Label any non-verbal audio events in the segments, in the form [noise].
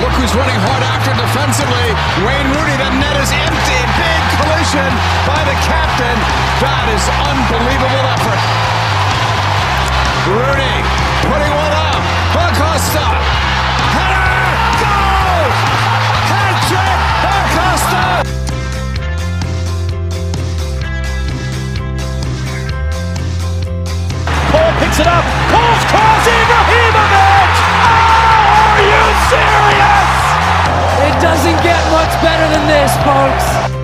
Look who's running hard after defensively. Wayne Rooney. The net is empty. Big collision by the captain. That is unbelievable effort. Rooney putting one up. Acosta. Header. Paul picks it up. Paul's cross. Doesn't get much better than this, folks.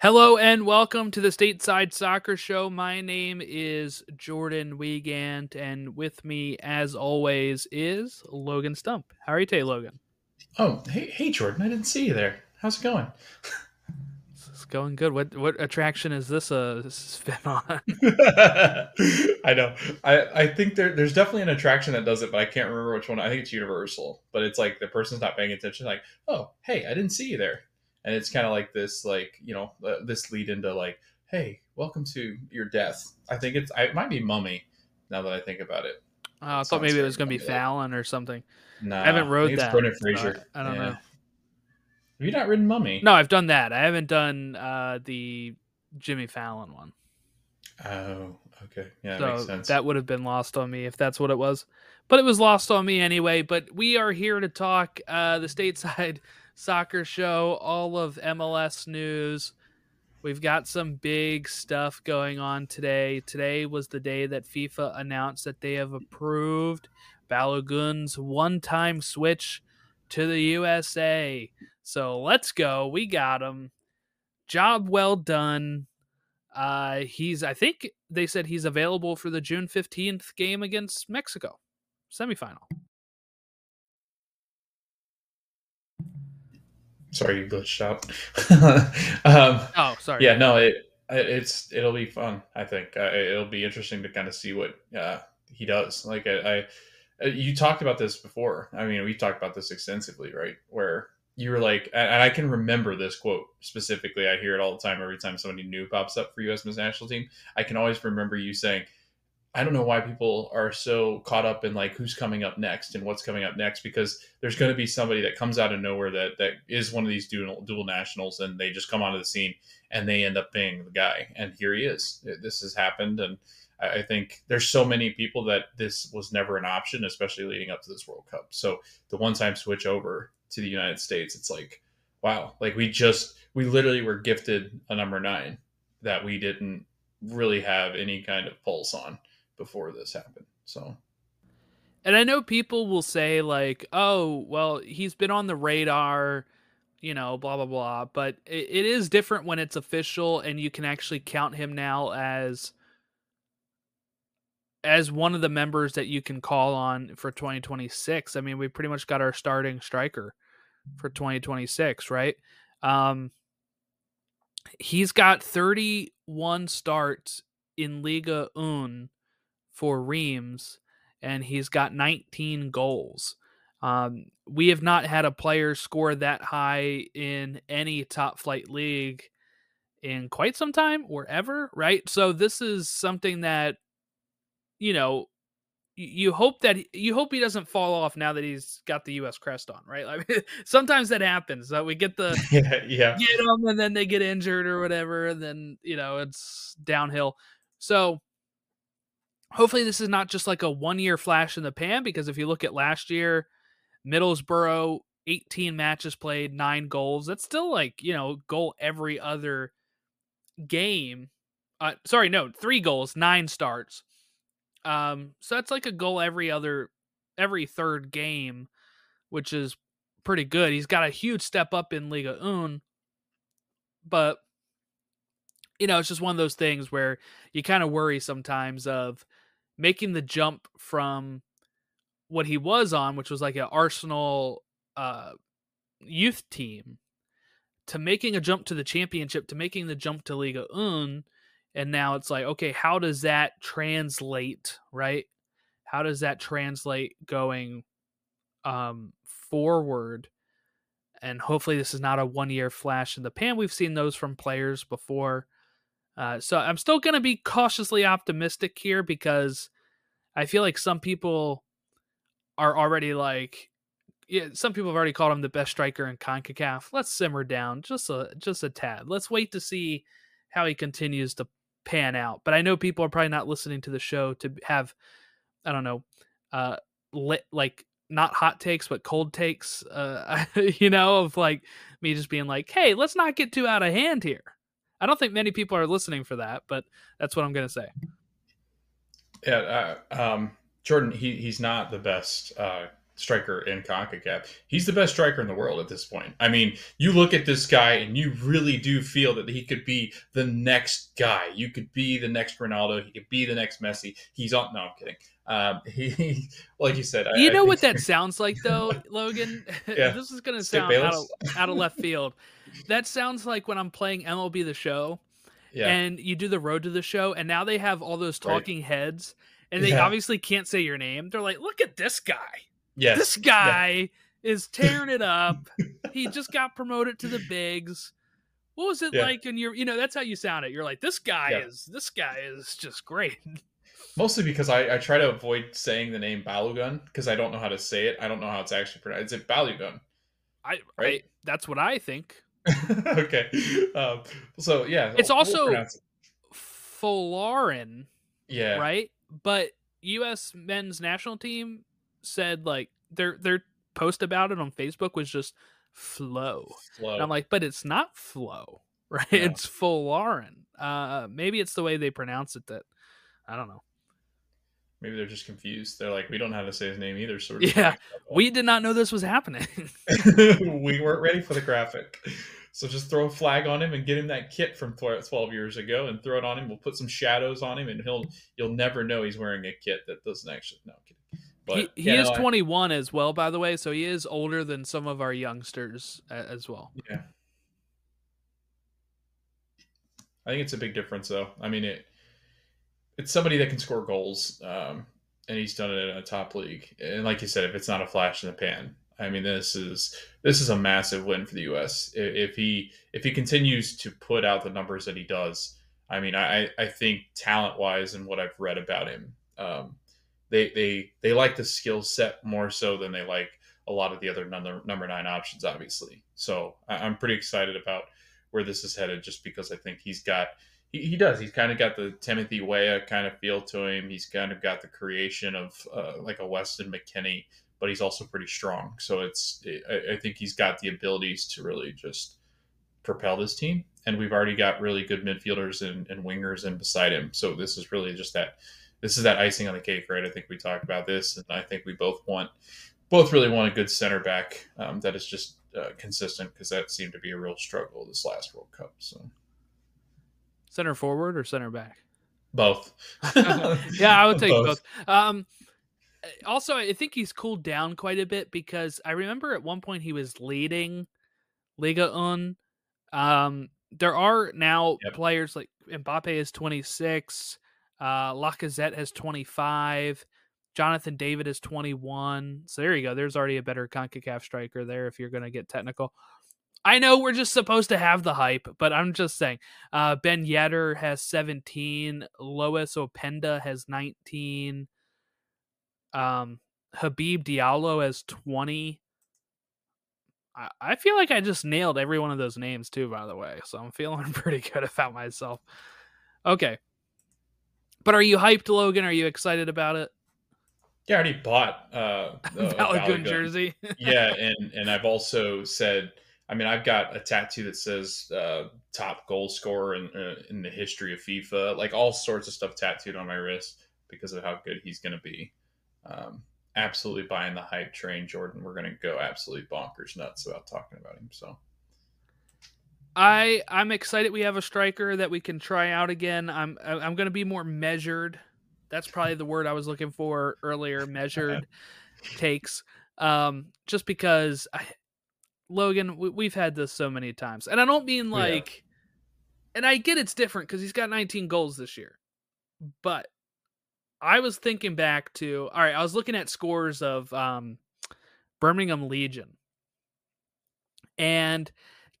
Hello and welcome to the Stateside Soccer Show. My name is Jordan Wiegand, and with me, as always, is Logan Stump. How are you today, Logan? Oh, hey, hey, Jordan! I didn't see you there. How's it going? It's going good. What what attraction is this a uh, spin on? [laughs] [laughs] I know. I, I think there, there's definitely an attraction that does it, but I can't remember which one. I think it's Universal, but it's like the person's not paying attention. Like, oh, hey, I didn't see you there, and it's kind of like this, like you know, uh, this lead into like, hey, welcome to your death. I think it's. I, it might be Mummy. Now that I think about it, Uh, I thought maybe it was going to be. Fallon or something. nah, I haven't rode that. Brendan Fraser. I, I don't Yeah. know. Have you not ridden Mummy? No, I've done that. I haven't done uh, the Jimmy Fallon one. Oh, okay. Yeah, that so makes sense. that would have been lost on me if that's what it was. But it was lost on me anyway. But we are here to talk uh, the stateside [laughs] soccer show, all of MLS news. We've got some big stuff going on today. Today was the day that FIFA announced that they have approved Balogun's one time switch to the USA. So let's go. We got him. Job well done. Uh, he's, I think they said he's available for the June 15th game against Mexico semifinal. Sorry, you glitched out. [laughs] um, Oh, sorry. yeah, no, it it's it'll be fun. I think uh, it'll be interesting to kind of see what uh, he does. Like I, I, Uh, you talked about this before. I mean, we talked about this extensively, right? Where you were like, and I can remember this quote specifically. I hear it all the time. Every time somebody new pops up for U.S. men's national team, I can always remember you saying, I don't know why people are so caught up in like who's coming up next and what's coming up next because there's going to be somebody that comes out of nowhere that that is one of these dual dual nationals and they just come onto the scene and they end up being the guy and here he is. This has happened and I think there's so many people that this was never an option, especially leading up to this World Cup. So the one time switch over to the United States, it's like, wow, like we just we literally were gifted a number nine that we didn't really have any kind of pulse on before this happened. So And I know people will say, like, oh, well, he's been on the radar, you know, blah, blah, blah. But it, it is different when it's official and you can actually count him now as as one of the members that you can call on for 2026. I mean, we pretty much got our starting striker for 2026, right? Um he's got 31 starts in Liga Un for Reims and he's got 19 goals. Um, we have not had a player score that high in any top flight league in quite some time or ever, right? So this is something that you know you hope that you hope he doesn't fall off now that he's got the US crest on, right? Like [laughs] sometimes that happens. That we get the [laughs] yeah, yeah, get them and then they get injured or whatever and then you know it's downhill so hopefully this is not just like a one year flash in the pan because if you look at last year middlesbrough 18 matches played nine goals that's still like you know goal every other game uh sorry no three goals nine starts um so that's like a goal every other every third game which is pretty good he's got a huge step up in liga un but you know, it's just one of those things where you kind of worry sometimes of making the jump from what he was on, which was like an Arsenal uh, youth team, to making a jump to the championship, to making the jump to Liga Un. And now it's like, okay, how does that translate, right? How does that translate going um, forward? And hopefully, this is not a one year flash in the pan. We've seen those from players before. Uh, so I'm still going to be cautiously optimistic here because I feel like some people are already like, yeah, some people have already called him the best striker in Concacaf. Let's simmer down just a just a tad. Let's wait to see how he continues to pan out. But I know people are probably not listening to the show to have, I don't know, uh, lit, like not hot takes but cold takes. Uh, [laughs] you know, of like me just being like, hey, let's not get too out of hand here. I don't think many people are listening for that, but that's what I'm to say. Yeah, uh, um, Jordan, he, he's not the best uh, striker in CONCACAF. He's the best striker in the world at this point. I mean, you look at this guy and you really do feel that he could be the next guy. You could be the next Ronaldo. He could be the next Messi. He's on. No, I'm kidding. Um, [laughs] he, like you said, you I, know I what that [laughs] sounds like, though, [laughs] Logan. Yeah. this is going to sound out of, out of left field. That sounds like when I'm playing MLB The Show, yeah. and you do the road to the show, and now they have all those talking right. heads, and they yeah. obviously can't say your name. They're like, "Look at this guy. Yes. This guy yeah. is tearing it up. he just got promoted to the bigs." What was it like? And you're, you know, that's how you sound it. You're like, this guy is, this guy is just great. Mostly because I, I try to avoid saying the name Balogun because I don't know how to say it. I don't know how it's actually pronounced. Is it Balogun? I right. I, that's what I think. [laughs] okay. Um, so yeah, it's we'll, also we'll Folarin. Yeah. Right. But U.S. men's national team said like their their post about it on Facebook was just flow. flow. And I'm like, but it's not flow, [laughs] right? No. It's Folarin. Uh, maybe it's the way they pronounce it that I don't know. Maybe they're just confused. They're like, we don't know how to say his name either. So yeah, we did not know this was happening. [laughs] we weren't ready for the graphic. So just throw a flag on him and get him that kit from 12 years ago and throw it on him. We'll put some shadows on him and he'll you'll never know he's wearing a kit that doesn't actually no But he, he is no, 21 I, as well, by the way, so he is older than some of our youngsters as well. Yeah. I think it's a big difference though. I mean it it's somebody that can score goals, um, and he's done it in a top league. And like you said, if it's not a flash in the pan, I mean, this is this is a massive win for the U.S. If he if he continues to put out the numbers that he does, I mean, I I think talent wise and what I've read about him, um, they they they like the skill set more so than they like a lot of the other number number nine options, obviously. So I'm pretty excited about where this is headed, just because I think he's got he, he does. He's kind of got the Timothy Weah kind of feel to him. He's kind of got the creation of uh, like a Weston McKennie, but he's also pretty strong. So it's I, I think he's got the abilities to really just propel this team. And we've already got really good midfielders and, and wingers in beside him. So this is really just that this is that icing on the cake, right? I think we talked about this, and I think we both want both really want a good center back um, that is just uh, consistent because that seemed to be a real struggle this last World Cup. So Center forward or center back? Both. [laughs] yeah, I would take both. both. Um, also, I think he's cooled down quite a bit because I remember at one point he was leading Liga Un. Um, there are now yep. players like Mbappe is 26, uh, Lacazette has 25, Jonathan David is 21. So there you go. There's already a better CONCACAF striker there if you're going to get technical. I know we're just supposed to have the hype, but I'm just saying. Uh, ben Yedder has 17. Lois Openda has 19. Um, Habib Diallo has 20. I, I feel like I just nailed every one of those names too, by the way. So I'm feeling [laughs] pretty good about myself. Okay. But are you hyped, Logan? Are you excited about it? Yeah, I already bought uh, the [laughs] jersey. [laughs] yeah, [laughs] and and I've also said – I mean, I've got a tattoo that says uh, top goal scorer in, uh, in the history of FIFA, like all sorts of stuff tattooed on my wrist because of how good he's going to be. Um, absolutely buying the hype train, Jordan. We're going to go absolutely bonkers nuts about talking about him. So, I I'm excited we have a striker that we can try out again. I'm I'm going to be more measured. That's probably the word I was looking for earlier. [laughs] Measured takes. Um, just because I, Logan, we, have had this so many times, and I don't mean like, yeah. and I get it's different because he's got 19 goals this year, but I was thinking back to all right. I was looking at scores of um, Birmingham Legion, and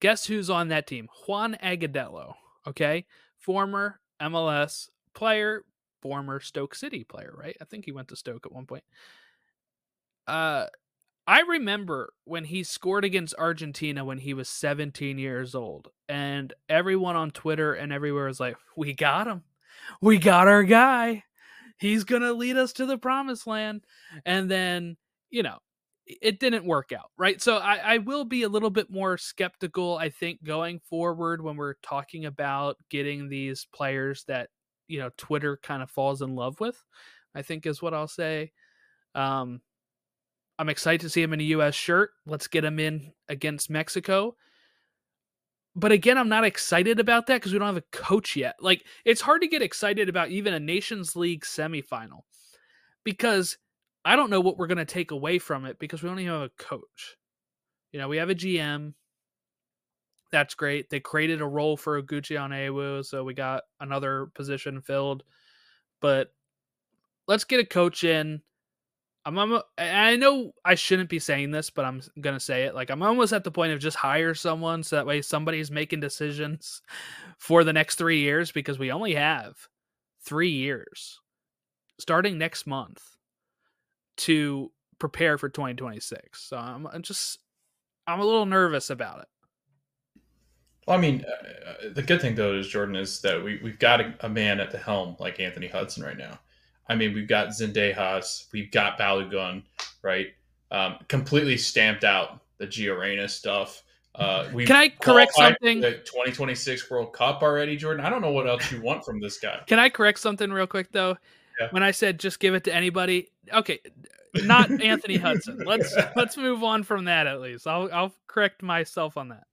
Guess who's on that team? Juan Agudelo. Okay. Former MLS player, former Stoke City player, right? I think he went to Stoke at one point. Uh, I remember when he scored against Argentina when he was 17 years old, and everyone on Twitter and everywhere was like, "We got him, we got our guy. He's gonna lead us to the promised land." And then, you know, it didn't work out, right? So I, I will be a little bit more skeptical, I think, going forward when we're talking about getting these players that, you know, Twitter kind of falls in love with, I think is what I'll say. Um, I'm excited to see him in a U.S. shirt. Let's get him in against Mexico. But again, I'm not excited about that because we don't have a coach yet. Like, it's hard to get excited about even a Nations League semifinal because I don't know what we're going to take away from it because we even have a coach. You know, we have a GM. That's great. They created a role for Oguchi Onyewu, so we got another position filled. But let's get a coach in. I'm, I'm I know I shouldn't be saying this, but I'm gonna say it. Like I'm almost at the point of just hire someone so that way somebody's making decisions [laughs] for the next three years because we only have three years starting next month to prepare for 2026. So I'm, I'm just I'm a little nervous about it. Well, I mean, uh, uh, the good thing though is Jordan is that we we've got a, a, man at the helm like Anthony Hudson right now. I mean, we've got Zendejas, we've got Balogun, right? Um, completely stamped out the Gio Reyna stuff. Uh, can I correct something? The 2026 World Cup already, Jordan. I don't know what else you want from this guy. Can I correct something real quick though? Yeah. When I said just give it to anybody, okay, not [laughs] Anthony Hudson. Let's let's move on from that at least. I'll I'll correct myself on that.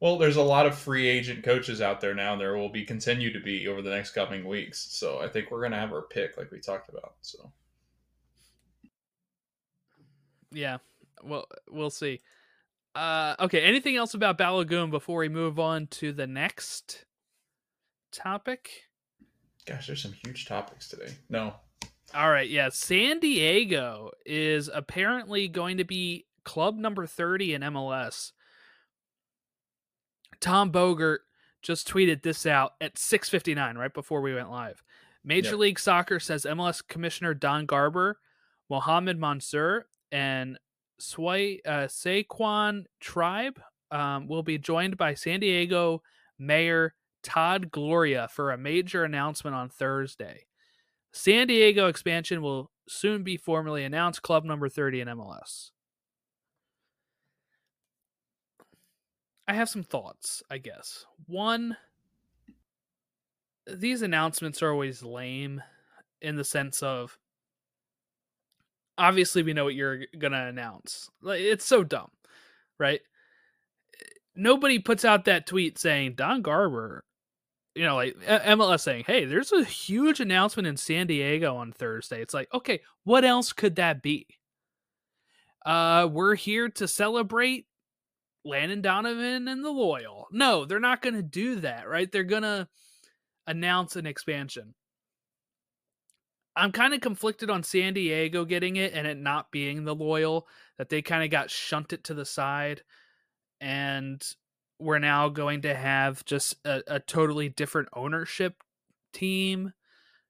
Well, there's a lot of free agent coaches out there now, and there will be continue to be over the next coming weeks. So I think we're gonna have our pick, like we talked about. So yeah, well, we'll see. Uh, okay. Anything else about Balogun before we move on to the next topic? Gosh, there's some huge topics today. No, all right, yeah. San Diego is apparently going to be club number 30 in MLS. Tom Bogert just tweeted this out at 6:59 right before we went live. Major yep. League Soccer says MLS Commissioner Don Garber, Mohamed Mansour, and Sway, uh, Sycuan Tribe um, will be joined by San Diego Mayor Todd Gloria for a major announcement on Thursday. San Diego expansion will soon be formally announced, club number 30 in MLS. I have some thoughts, I guess. One, these announcements are always lame in the sense of obviously we know what you're going to announce. It's so dumb, right? Nobody puts out that tweet saying Don Garber you know, like MLS saying, "Hey, there's a huge announcement in San Diego on Thursday." It's like, okay, what else could that be? Uh, we're here to celebrate Landon Donovan and the Loyal. No, they're not going to do that, right? They're going to announce an expansion. I'm kind of conflicted on San Diego getting it and it not being the Loyal, that they kind of got shunted to the side. And we're now going to have just a, a totally different ownership team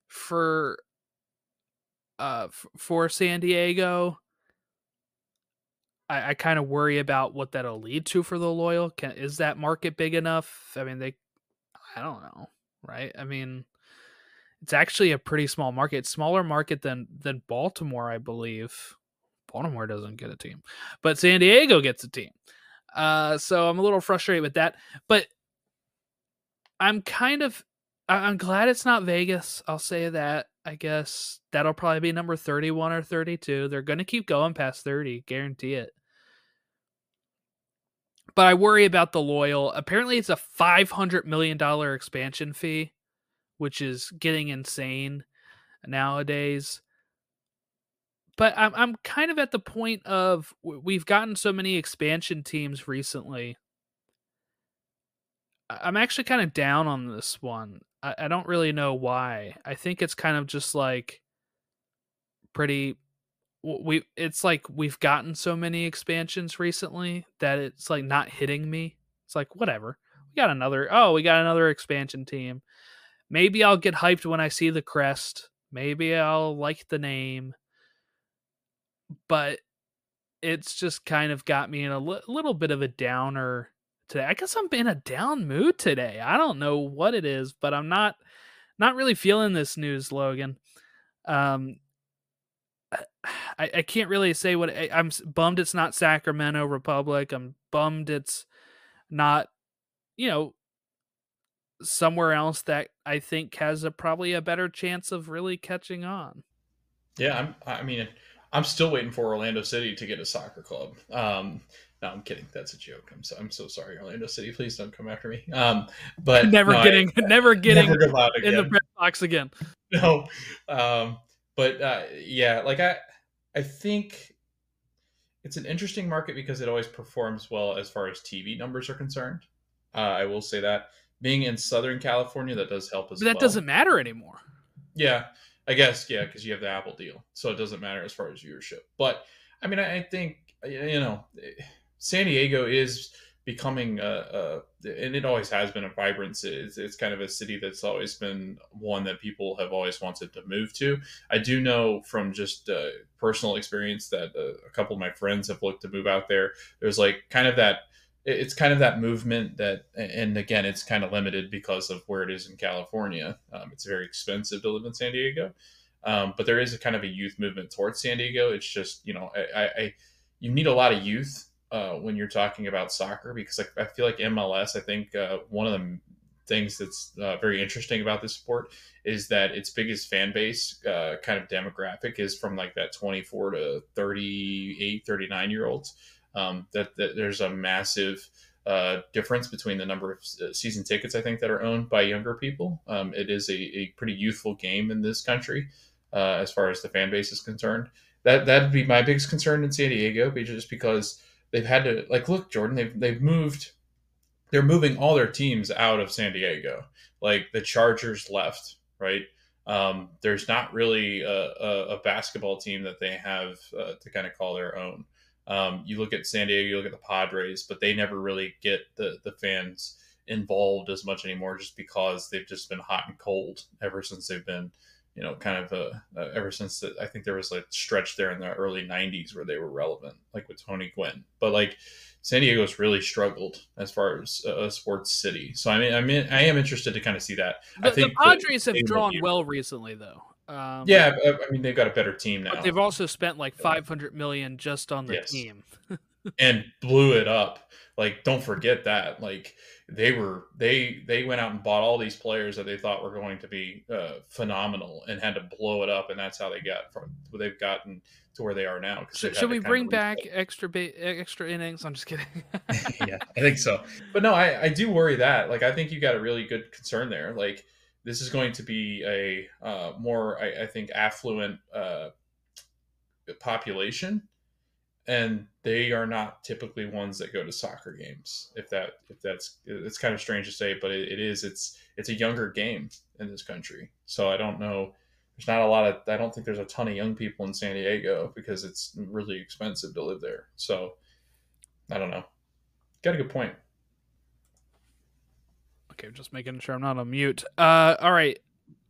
for uh f- for San Diego. I, I kind of worry about what that'll lead to for the loyal. Can is that market big enough? I mean, they, I don't know, right? I mean, it's actually a pretty small market, smaller market than than Baltimore, I believe. Baltimore doesn't get a team, but San Diego gets a team. Uh, so I'm a little frustrated with that, but I'm kind of I'm glad it's not Vegas. I'll say that. I guess that'll probably be number 31 or 32. They're going to keep going past 30, guarantee it. but I worry about the loyal. Apparently, it's a five hundred million dollar expansion fee, which is getting insane nowadays. But I'm I'm kind of at the point of we've gotten so many expansion teams recently. I'm actually kind of down on this one. I, I don't really know why. I think it's kind of just like pretty we it's like we've gotten so many expansions recently that it's like not hitting me. It's like whatever. We got another oh, we got another expansion team. Maybe I'll get hyped when I see the crest. Maybe I'll like the name. But it's just kind of got me in a li- little bit of a downer today. I guess I'm in a down mood today. I don't know what it is, but I'm not not really feeling this news, Logan. Um, [sighs] I, I can't really say what I, I'm bummed it's not Sacramento Republic. I'm bummed it's not, you know, somewhere else that I think has a probably a better chance of really catching on. Yeah, I'm. I mean, I'm still waiting for Orlando City to get a soccer club. Um, no, I'm kidding. That's a joke. I'm so I'm so sorry, Orlando City. Please don't come after me. Um, but [laughs] never no, getting, I, [laughs] never getting never in the press box again. [laughs] No, um, but uh, yeah, like I, I think it's an interesting market because it always performs well as far as TV numbers are concerned. Uh, I will say that being in Southern California, that does help as but that well. doesn't matter anymore. Yeah, I guess yeah, because you have the Apple deal, so it doesn't matter as far as viewership. But I mean, I, think you know, San Diego is becoming a, a, and it always has been a vibrant it's, it's kind of a city that's always been one that people have always wanted to move to. I do know from just uh, personal experience that uh, a couple of my friends have looked to move out there. There's like kind of that it's kind of that movement that and again it's kind of limited because of where it is in california. Um, it's very expensive to live in san diego. Um, but there is a kind of a youth movement towards san diego. It's just you know I, I you need a lot of youth uh, when you're talking about soccer because like, I feel like MLS. I think uh, one of the things that's uh, very interesting about this sport is that its biggest fan base uh, kind of demographic is from like that 24 to 38 39 year olds um, that, that, there's a massive uh, difference between the number of uh, season tickets i think that are owned by younger people. Um, it is a, a, pretty youthful game in this country as far as the fan base is concerned. That that'd be my biggest concern in san diego just because they've had to like look Jordan they've they've moved they're moving all their teams out of San Diego. Like the Chargers left right? Um, there's not really a, a, a, basketball team that they have uh, to kind of call their own um, you look at San Diego you look at the Padres but they never really get the the fans involved as much anymore just because they've just been hot and cold ever since they've been you know, kind of uh, uh, ever since the, I think there was a stretch there in the early '90s where they were relevant, like with Tony Gwynn. But like San Diego's really struggled as far as a sports city. So I mean, I mean, I am interested to kind of see that. The, I think the Padres have drawn well recently, though. Um, yeah, I mean, they've got a better team now. they've also spent like 500 million just on the yes. team, [laughs] and blew it up. Like, don't forget that. Like, they were they they went out and bought all these players that they thought were going to be uh, phenomenal and had to blow it up and that's how they got from they've gotten to where they are now should, should we bring back extra ba- extra innings i'm just kidding [laughs] [laughs] yeah i think so but no I, I do worry that like i think you got a really good concern there like this is going to be a uh, more I, I, think affluent uh, population and they are not typically ones that go to soccer games. If that if that's it's kind of strange to say, but it, it is. It's it's a younger game in this country, so I don't know. There's not a lot of. I don't think there's a ton of young people in San Diego because it's really expensive to live there. So I don't know. Got a good point. Okay, just making sure I'm not on mute. Uh, all right.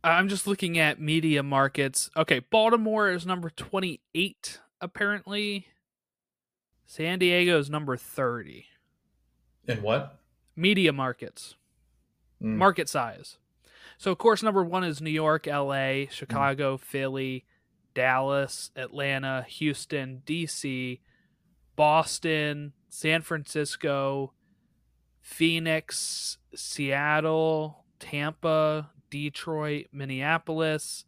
I'm just looking at media markets. Okay, Baltimore is number 28 apparently San Diego is number 30. In what? Media markets. Mm. Market size. So, of course, number one is New York, LA, Chicago, mm. Philly, Dallas, Atlanta, Houston, DC, Boston, San Francisco, Phoenix, Seattle, Tampa, Detroit, Minneapolis,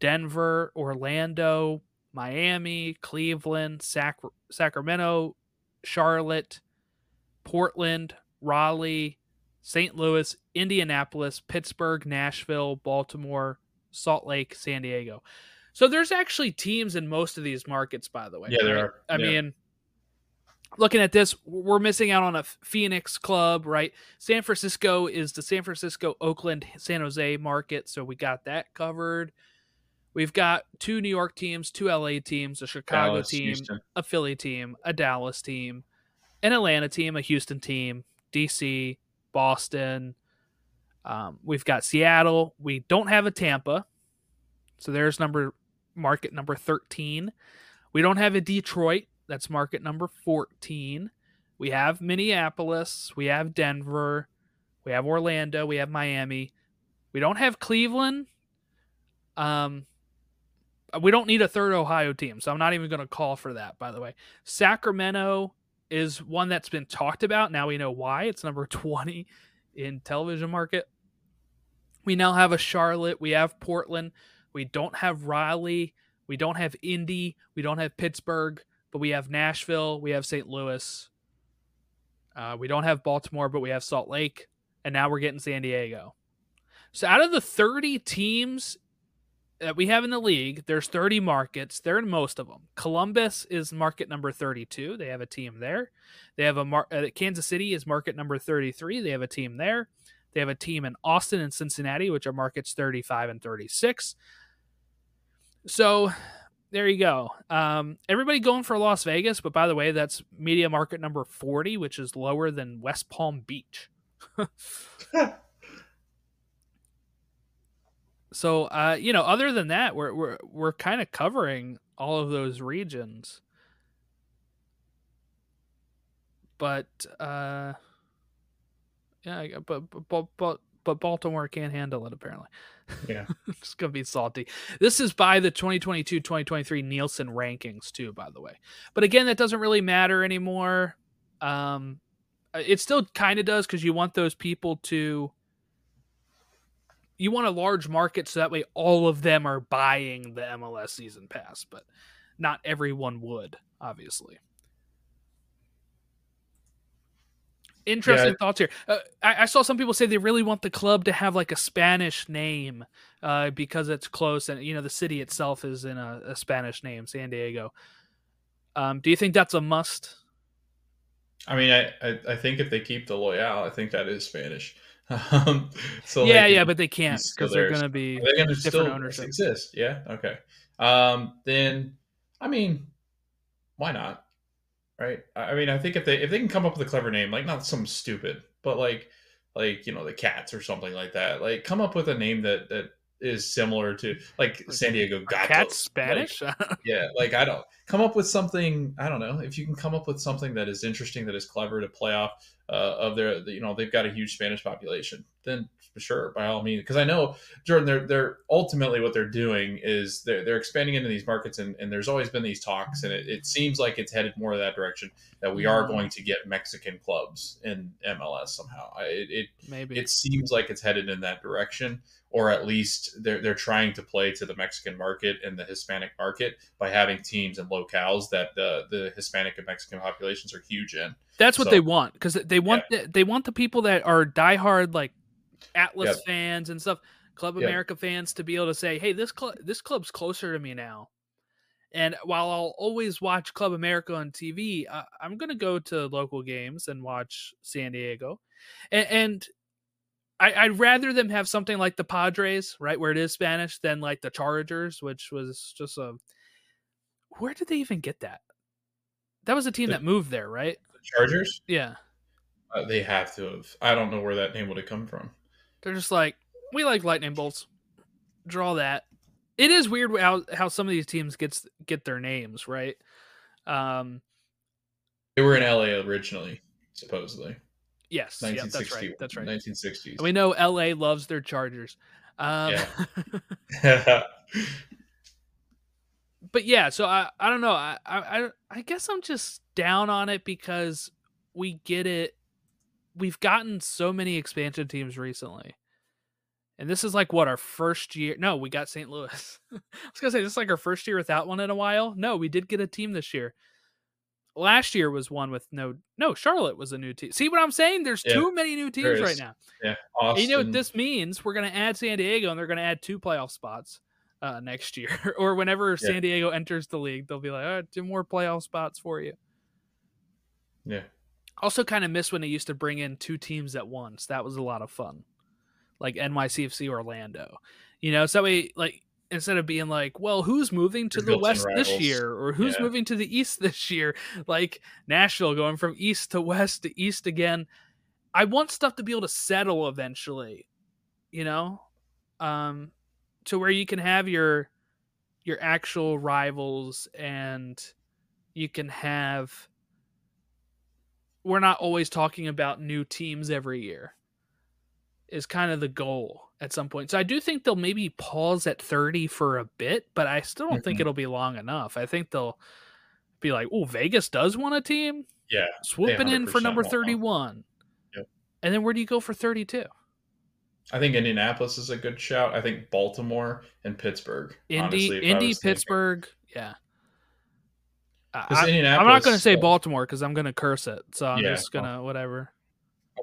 Denver, Orlando, Miami, Cleveland, Sac- Sacramento, Charlotte, Portland, Raleigh, St. Louis, Indianapolis, Pittsburgh, Nashville, Baltimore, Salt Lake, San Diego. So there's actually teams in most of these markets, by the way. Yeah, there right? are. I Yeah. mean, looking at this, we're missing out on a Phoenix club, right? San Francisco is the San Francisco, Oakland, San Jose market, so we got that covered. We've got two New York teams, two LA teams, a Chicago Dallas, team, Houston. a Philly team, a Dallas team, an Atlanta team, a Houston team, DC, Boston. Um, we've got Seattle. We don't have a Tampa. So there's number market number 13. We don't have a Detroit. That's market number 14. We have Minneapolis. We have Denver. We have Orlando. We have Miami. We don't have Cleveland. Um, we don't need a third Ohio team, so I'm not even going to call for that, by the way. Sacramento is one that's been talked about. Now we know why. It's number [laughs] 20 in television market. We now have a Charlotte. We have Portland. We don't have Raleigh. We don't have Indy. We don't have Pittsburgh, but we have Nashville. We have St. Louis. Uh, we don't have Baltimore, but we have Salt Lake. And now we're getting San Diego. So out of the 30 teams that we have in the league, there's 30 markets. They're in most of them. Columbus is market number 32. They have a team there. They have a mar- uh, Kansas City is market number 33. They have a team there. They have a team in Austin and Cincinnati, which are markets 35 and 36. So there you go. Um, everybody going for Las Vegas, but by the way, that's media market number 40, which is lower than West Palm Beach. [laughs] so uh, you know, other than that, we're we're we're kind of covering all of those regions. But uh yeah, but but but but Baltimore can't handle it apparently. Yeah. [laughs] it's gonna be salty. This is by the 2022-2023 Nielsen rankings too, by the way. But again, that doesn't really matter anymore. Um, it still kind of does because you want those people to. You want a large market so that way all of them are buying the MLS season pass, but not everyone would, obviously. Interesting Yeah. thoughts here. Uh, I, I saw some people say they really want the club to have like a Spanish name uh, because it's close and you know the city itself is in a, a Spanish name, San Diego. Um, do you think that's a must? I mean, I, I, I think if they keep the Loyal, I think that is Spanish. [laughs] Um, so yeah, yeah, but they can't because they're going to be Are they going to different still ownership. exist? Yeah. Okay. Um, then, I mean, why not? Right. I mean, I think if they if they can come up with a clever name, like not some stupid, but like like you know the cats or something like that. Like come up with a name that that is similar to like San Diego Gatos. cats Like, Spanish? [laughs] yeah, like I don't come up with something. I don't know if you can come up with something that is interesting, that is clever to play off uh, of their. You know, they've got a huge Spanish population. Then for sure, by all means, because I know Jordan, they're they're ultimately what they're doing is they're they're expanding into these markets, and, and there's always been these talks, and it, it seems like it's headed more of that direction that we are Mhm. going to get Mexican clubs in MLS somehow. I, it, it Maybe. it seems like it's headed in that direction or at least they're, they're trying to play to the mexican market and the hispanic market by having teams and locales that the, the hispanic and mexican populations are huge in That's what So- they want because they want the, they want the people that are diehard like Atlas fans and stuff, Club. America fans to be able to say, "Hey, this club this club's closer to me now." And while I'll always watch Club America on TV, I, I'm going to go to local games and watch San Diego, and, and I, I'd rather them have something like the Padres, right, where it is Spanish, than like the Chargers, which was just a. Where did they even get that? That was a team The- that moved there, right? the chargers Yeah. uh, they have to have i don't know where that name would have come from They're just like, we like lightning bolts. Draw that. It is weird how how some of these teams gets get their names right. Um. they were in la originally supposedly Yes. Yeah. That's 1960 right. That's right. 1960s We know L.A. loves their Chargers. Um, Yeah. [laughs] but yeah, so I I don't know. I, I I guess I'm just down on it because we get it. We've gotten so many expansion teams recently. And this is like what our first year. No, we got St. Louis. [laughs] I was gonna say this is like our first year without one in a while. No, we did get a team this year. Last year was one with no no Charlotte was a new team. See what I'm saying? There's Yeah, too many new teams right now. Yeah, Austin. you know what this means? We're going to add San Diego, and they're going to add two playoff spots uh, next year, [laughs] or whenever San Diego enters the league, they'll be like, "Oh, two more playoff spots for you." yeah, Also, kind of miss when they used to bring in two teams at once. That was a lot of fun, like NYCFC Orlando. You know, so we like instead of being like, "Well, who's moving to Your the west this year?" or "Who's Yeah. moving to the east this year?" Like Nashville going from east to west to east again. I want stuff to be able to settle eventually, you know, um, to where you can have your your actual rivals and you can have we're not always talking about new teams every year is kind of the goal at some point. So I do think they'll maybe pause at 30 for a bit, but I still don't think Mhm. it'll be long enough. I think they'll be like, "Oh, Vegas does want a team? yeah. Swooping in for number want one. 31." Yep. And then where do you go for 32? I think Indianapolis is a good shout. I think Baltimore and Pittsburgh. Indy, honestly, Indy, was thinking. Pittsburgh, yeah. I- I'm not going to say Baltimore because I'm going to curse it. So I'm Yeah, just going to whatever.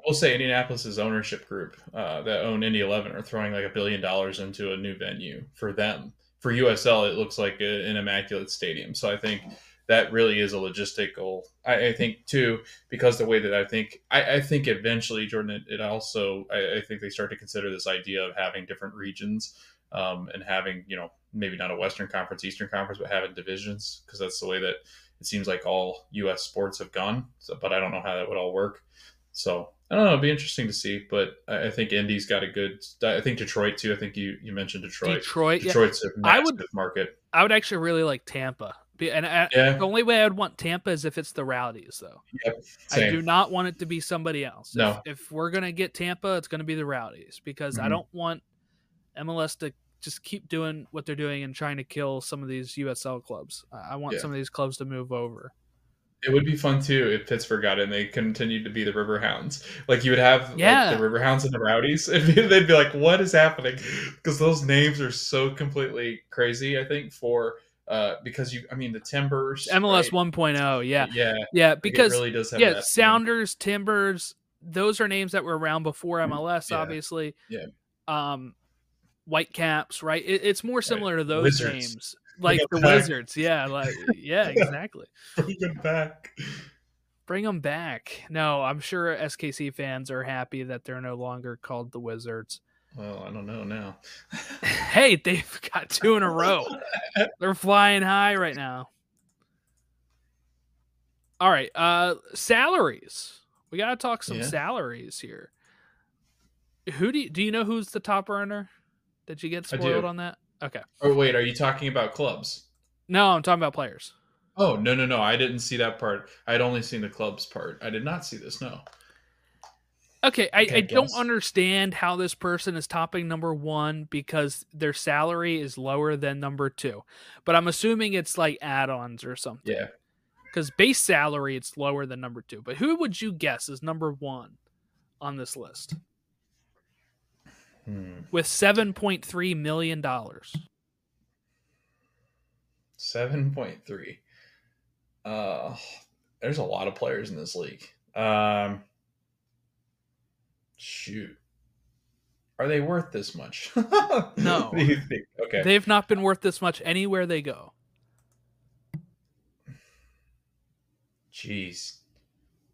Will say Indianapolis's ownership group uh, that own Indy Eleven are throwing like a billion dollars into a new venue for them. For USL, it looks like a, an immaculate stadium. So I think that really is a logistical. I, I think too because the way that I think I, I think eventually Jordan. It, it also I, I think they start to consider this idea of having different regions um, and having you know maybe not a Western Conference, Eastern Conference, but having divisions because that's the way that it seems like all U.S. sports have gone. So, but I don't know how that would all work. So I don't know. It'd be interesting to see. But I I think Indy's got a good. I think Detroit too. I think you you mentioned Detroit. Detroit, yeah. Detroit's a I massive would- market. I would actually really like Tampa. And I, Yeah. the only way I'd want Tampa is if it's the Rowdies, though. Yep. I do not want it to be somebody else. No. If, if we're gonna get Tampa, it's gonna be the Rowdies because I Mhm. don't want MLS to just keep doing what they're doing and trying to kill some of these USL clubs. I I want Yeah. some of these clubs to move over. It would be fun too if Pittsburgh got in. they continued to be the Riverhounds. Like you would have Yeah. like, the Riverhounds and the Rowdies, [laughs] and they'd be like, "What is happening?" Because those names are so completely crazy. I think for uh because you, I mean, the Timbers, MLS right? 1.0, yeah, yeah, yeah, like, it because really does have yeah, Sounders, Timbers, those are names that were around before MLS, Mm, Yeah. obviously. Yeah. Um, Whitecaps, right? It, it's more similar to those Wizards. names, like the back. Wizards. Yeah, like yeah, [laughs] exactly. Bring it back. Bring them back. No, I'm sure SKC fans are happy that they're no longer called the Wizards. Well, I don't know now. [laughs] hey, they've got two in a row. [laughs] They're flying high right now. All right, uh salaries. We got to talk some Yeah. salaries here. Who do you, do you know who's the top earner? Did you get spoiled on that? Okay. Oh wait, are you talking about clubs? No, I'm talking about players. Oh no no no! I didn't see that part. I'd only seen the clubs part. I did not see this. No. Okay, I, Okay, I don't understand how this person is topping number one because their salary is lower than number two. But I'm assuming it's like add-ons or something. Yeah. Because base salary it's lower than number two. But who would you guess is number one on this list Hmm. with seven point three million dollars? Seven point three. Uh, there's a lot of players in this league. Um, shoot, are they worth this much? [laughs] No. Do you think? Okay. They've not been worth this much anywhere they go. Jeez,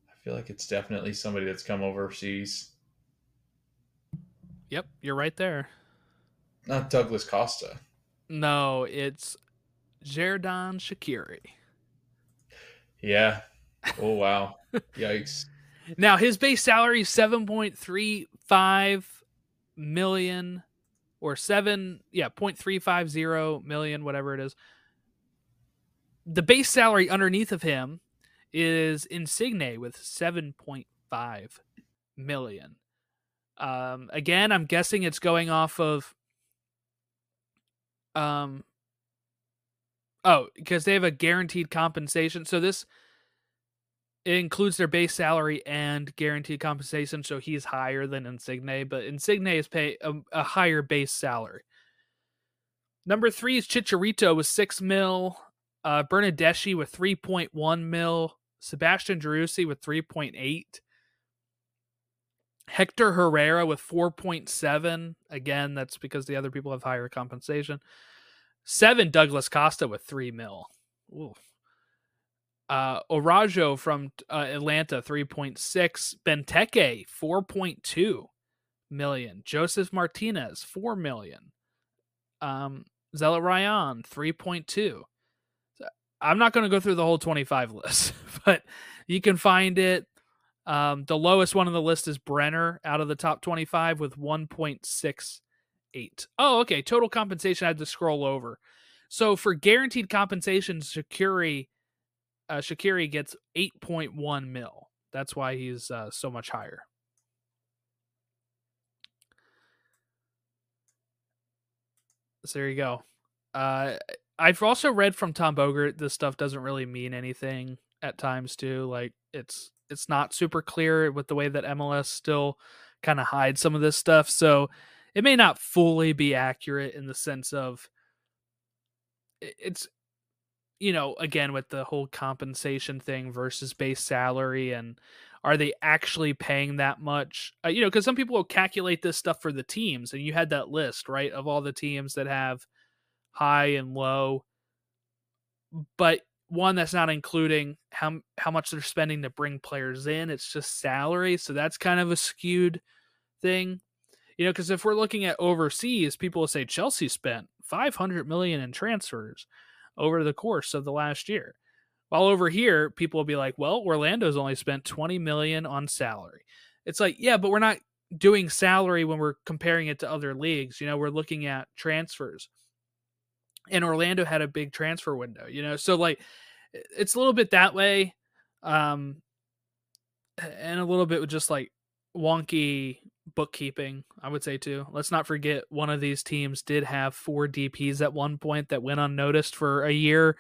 I feel like it's definitely somebody that's come overseas. Yep, you're right there. Not Douglas Costa. No, it's Xherdan Shaqiri. Yeah. Oh wow. [laughs] Yikes. Now his base salary is seven point three five million or seven yeah, 0.350 million, whatever it is. The base salary underneath of him is Insigne with 7.5 million. Um again, I'm guessing it's going off of um oh, because they have a guaranteed compensation. So this it includes their base salary and guaranteed compensation, so he's higher than Insigne, but Insigne is pay a, a higher base salary. Number three is Chicharito with six mil, uh, Bernardeschi with three point one mil, Sebastian Driussi with 3.8. Hector Herrera with 4.7. Again, that's because the other people have higher compensation. Seven, Douglas Costa with three mil. Ooh. Uh, Araujo from uh, Atlanta, 3.6. Benteke, 4.2 million. Josef Martinez, 4 million. Um, Zelarayán, 3.2. I'm not going to go through the whole 25 list, [laughs] but you can find it. Um, the lowest one on the list is Brenner out of the top 25 with 1.68. Oh, okay. Total compensation. I had to scroll over. So for guaranteed compensation, Shaqiri, uh, Shaqiri gets 8.1 mil. That's why he's uh, so much higher. So there you go. Uh, I've also read from Tom Bogert this stuff doesn't really mean anything at times too. Like it's it's not super clear with the way that MLS still kind of hides some of this stuff. So it may not fully be accurate in the sense of it's you know again with the whole compensation thing versus base salary and are they actually paying that much uh, you know because some people will calculate this stuff for the teams and you had that list right of all the teams that have high and low but one that's not including how how much they're spending to bring players in it's just salary so that's kind of a skewed thing. You know because if we're looking at overseas people will say chelsea spent 500 million in transfers over the course of the last year. While over here people will be like well orlando's only spent 20 million on salary. It's like yeah but we're not doing salary when we're comparing it to other leagues. You know we're looking at transfers and Orlando had a big transfer window, you know. So like it's a little bit that way um and a little bit with just like wonky bookkeeping, I would say too. Let's not forget one of these teams did have four DPs at one point that went unnoticed for a year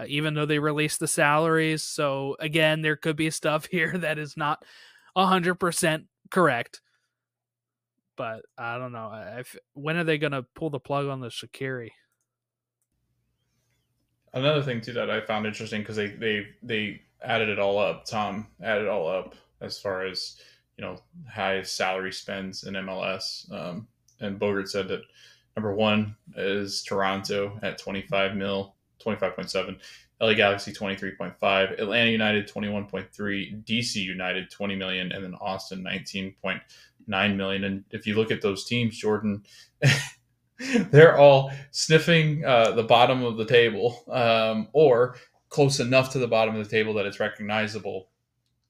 uh, even though they released the salaries. So again, there could be stuff [laughs] here that is not 100% correct. But I don't know. If, when are they going to pull the plug on the Shaqiri? Another thing too that I found interesting because they they they added it all up. Tom added it all up as far as you know high salary spends in MLS. Um, and Bogert said that number one is Toronto at 25 mil, 25.7. LA Galaxy 23.5, Atlanta United 21.3, DC United 20 million, and then Austin 19.9 million. And if you look at those teams, Jordan, [laughs] [laughs] they're all sniffing uh, the bottom of the table um, or close enough to the bottom of the table that it's recognizable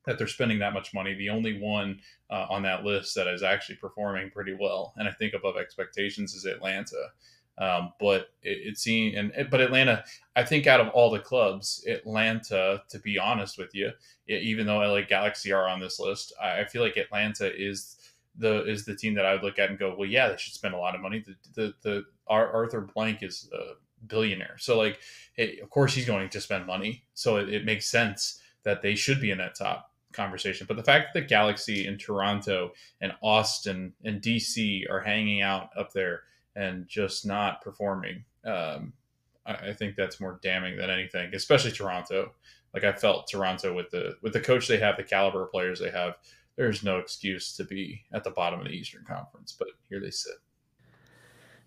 that they're spending that much money. The only one uh, on that list that is actually performing pretty well, and I think above expectations, is Atlanta. Um, but it, it and but Atlanta, I think out of all the clubs, Atlanta, to be honest with you, even though LA Galaxy are on this list, I, I feel like Atlanta is the is the team that I would look at and go, well, yeah, they should spend a lot of money. The the, the Arthur Blank is a billionaire, so like, hey, of course he's going to spend money. So it, it makes sense that they should be in that top conversation. But the fact that Galaxy and Toronto and Austin and DC are hanging out up there and just not performing, um, I, I think that's more damning than anything. Especially Toronto. Like I felt Toronto with the with the coach they have, the caliber of players they have there's no excuse to be at the bottom of the Eastern Conference, but here they sit.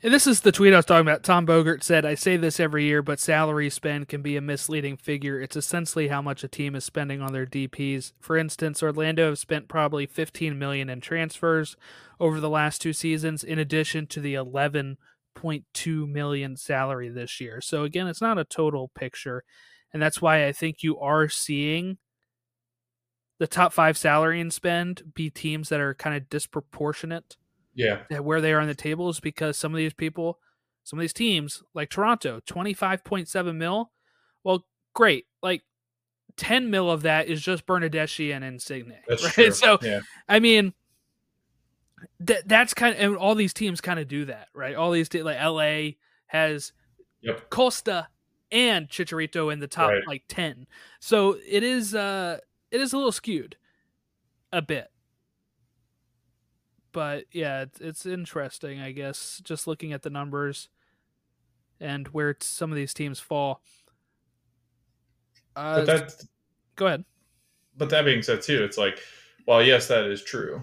And this is the tweet I was talking about. Tom Bogert said, I say this every year, but salary spend can be a misleading figure. It's essentially how much a team is spending on their DPs. For instance, Orlando have spent probably 15 million in transfers over the last two seasons, in addition to the 11.2 million salary this year. So again, it's not a total picture. And that's why I think you are seeing the top five salary and spend be teams that are kind of disproportionate. Yeah. Where they are on the table is because some of these people, some of these teams, like Toronto, 25.7 mil. Well, great. Like 10 mil of that is just Bernardeschi and Insigne. [laughs] That's right. True. So, yeah. I mean, that that's kind of, and all these teams kind of do that, right? All these, like LA has yep. Costa and Chicharito in the top right. like 10. So it is, uh, it is a little skewed a bit but yeah it's, it's interesting i guess just looking at the numbers and where some of these teams fall uh, but that go ahead but that being said, too, it's like, well, yes, that is true.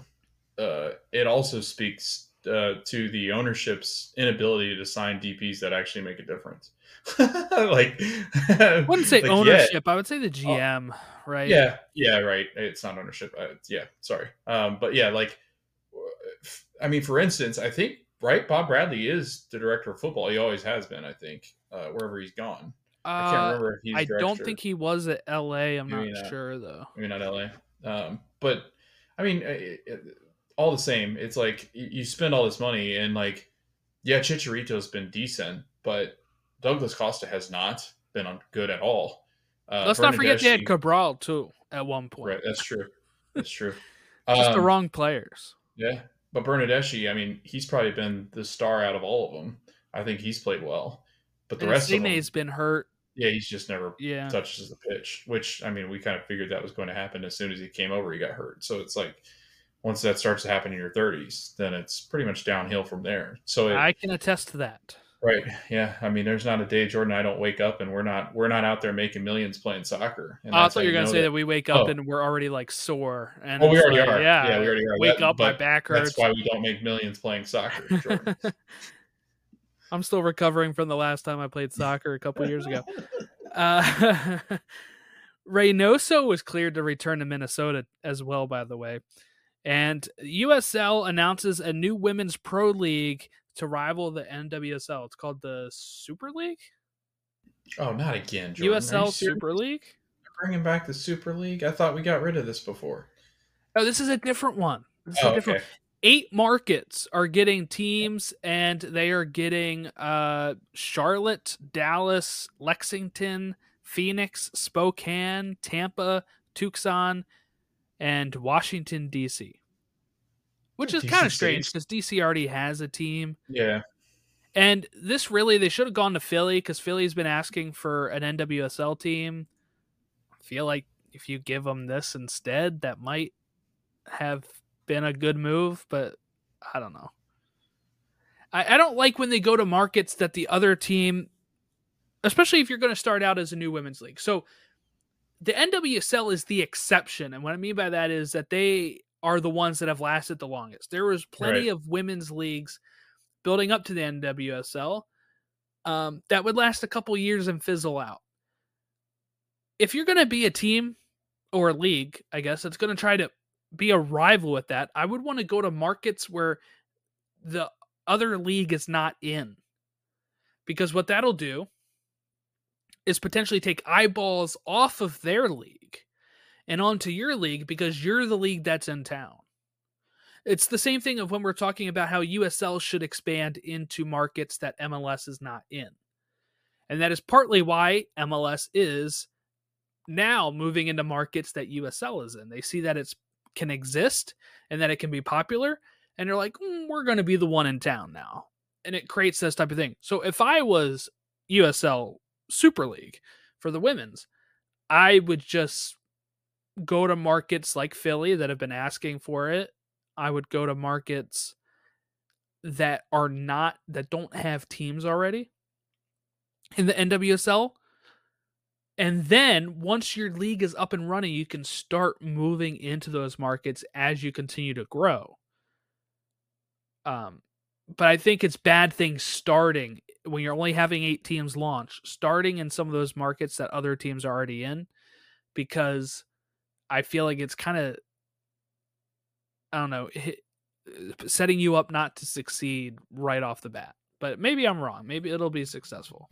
Uh, it also speaks uh, to the ownership's inability to sign DPS that actually make a difference. [laughs] like, I wouldn't say [laughs] like, ownership. I would say the GM, right? Yeah, yeah, right. It's not ownership. Uh, yeah, sorry. Um, but yeah, like, I mean, for instance, I think right, Bob Bradley is the director of football. He always has been. I think uh, wherever he's gone. I can't Uh, remember if he's. I don't think he was at LA. I'm Maybe not not. sure though. I mean, not LA. Um, but I mean, it, it, all the same, it's like you, you spend all this money and like, yeah, Chicharito's been decent, but Douglas Costa has not been on good at all. Uh, Let's not forget they had Cabral too at one point. Right, that's true. That's true. [laughs] Just the Um, wrong players. Yeah, but Bernardeschi, I mean, he's probably been the star out of all of them. I think he's played well, but the And rest of them, Signe's been hurt. yeah, he's just never Yeah. touches the pitch. Which I mean, we kind of figured that was going to happen as soon as he came over. He got hurt, so it's like once that starts to happen in your 30s, then it's pretty much downhill from there. So it, I can attest to that. Right, yeah, I mean, there's not a day Jordan I don't wake up and we're not we're not out there making millions playing soccer. And Oh, I that's thought you were gonna say that. we wake up Oh. and we're already like sore. And Oh, we already like, are. Yeah, Yeah, we already are. Wake That- up, my back hurts. That's why we don't make millions playing soccer. Jordan. [laughs] I'm still recovering from the last time I played soccer a couple years ago. [laughs] Uh, [laughs] Reynoso was cleared to return to Minnesota as well, by the way. And USL announces a new women's pro league to rival the NWSL. It's called the Super League? oh, not again, Jordan. USL? Super League? bringing back the Super League? I thought we got rid of this before. Oh, this is a different one. This is Oh, a different okay. eight markets are getting teams and they are getting uh Charlotte, Dallas, Lexington, Phoenix, Spokane, Tampa, Tucson, and Washington DC. Which is kind of strange because DC already has a team. Yeah, And this really they should have gone to Philly because Philly's been asking for an NWSL team. I feel like if you give them this instead, that might have been a good move, but I don't know. I, I don't like when they go to markets that the other team, especially if you're going to start out as a new women's league. So the NWSL is the exception, and what I mean by that is that they are the ones that have lasted the longest. There was plenty Right. of women's leagues building up to the NWSL um, that would last a couple years and fizzle out. If you're going to be a team or a league, I guess that's going to try to be a rival with that, I would want to go to markets where the other league is not in. Because what that'll do is potentially take eyeballs off of their league and onto your league because you're the league that's in town. It's the same thing of when we're talking about how USL should expand into markets that MLS is not in. And that is partly why MLS is now moving into markets that USL is in. They see that it can exist and that it can be popular and they're like, "Mm, we're going to be the one in town now. And it creates this type of thing. So if I was USL Super League for the women's, I would just go to markets like Philly that have been asking for it. I would go to markets that are not that don't have teams already in the NWSL. And then once your league is up and running, you can start moving into those markets as you continue to grow. Um, but I think it's bad things starting when you're only having eight teams launch, starting in some of those markets that other teams are already in, because I feel like it's kind of, I don't know, setting you up not to succeed right off the bat. But maybe I'm wrong. Maybe it'll be successful.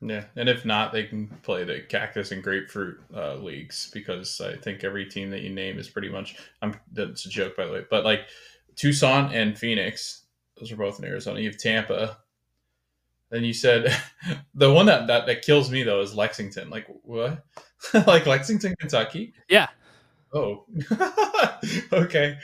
yeah. And if not, they can play the cactus and grapefruit uh, leagues because I think every team that you name is pretty much. I'm that's a joke by the way, but like Tucson and Phoenix, those are both in Arizona. You have Tampa. Then you said [laughs] the one that, that that kills me though is Lexington. Like what? [laughs] like Lexington, Kentucky? Yeah. Oh, [laughs] okay.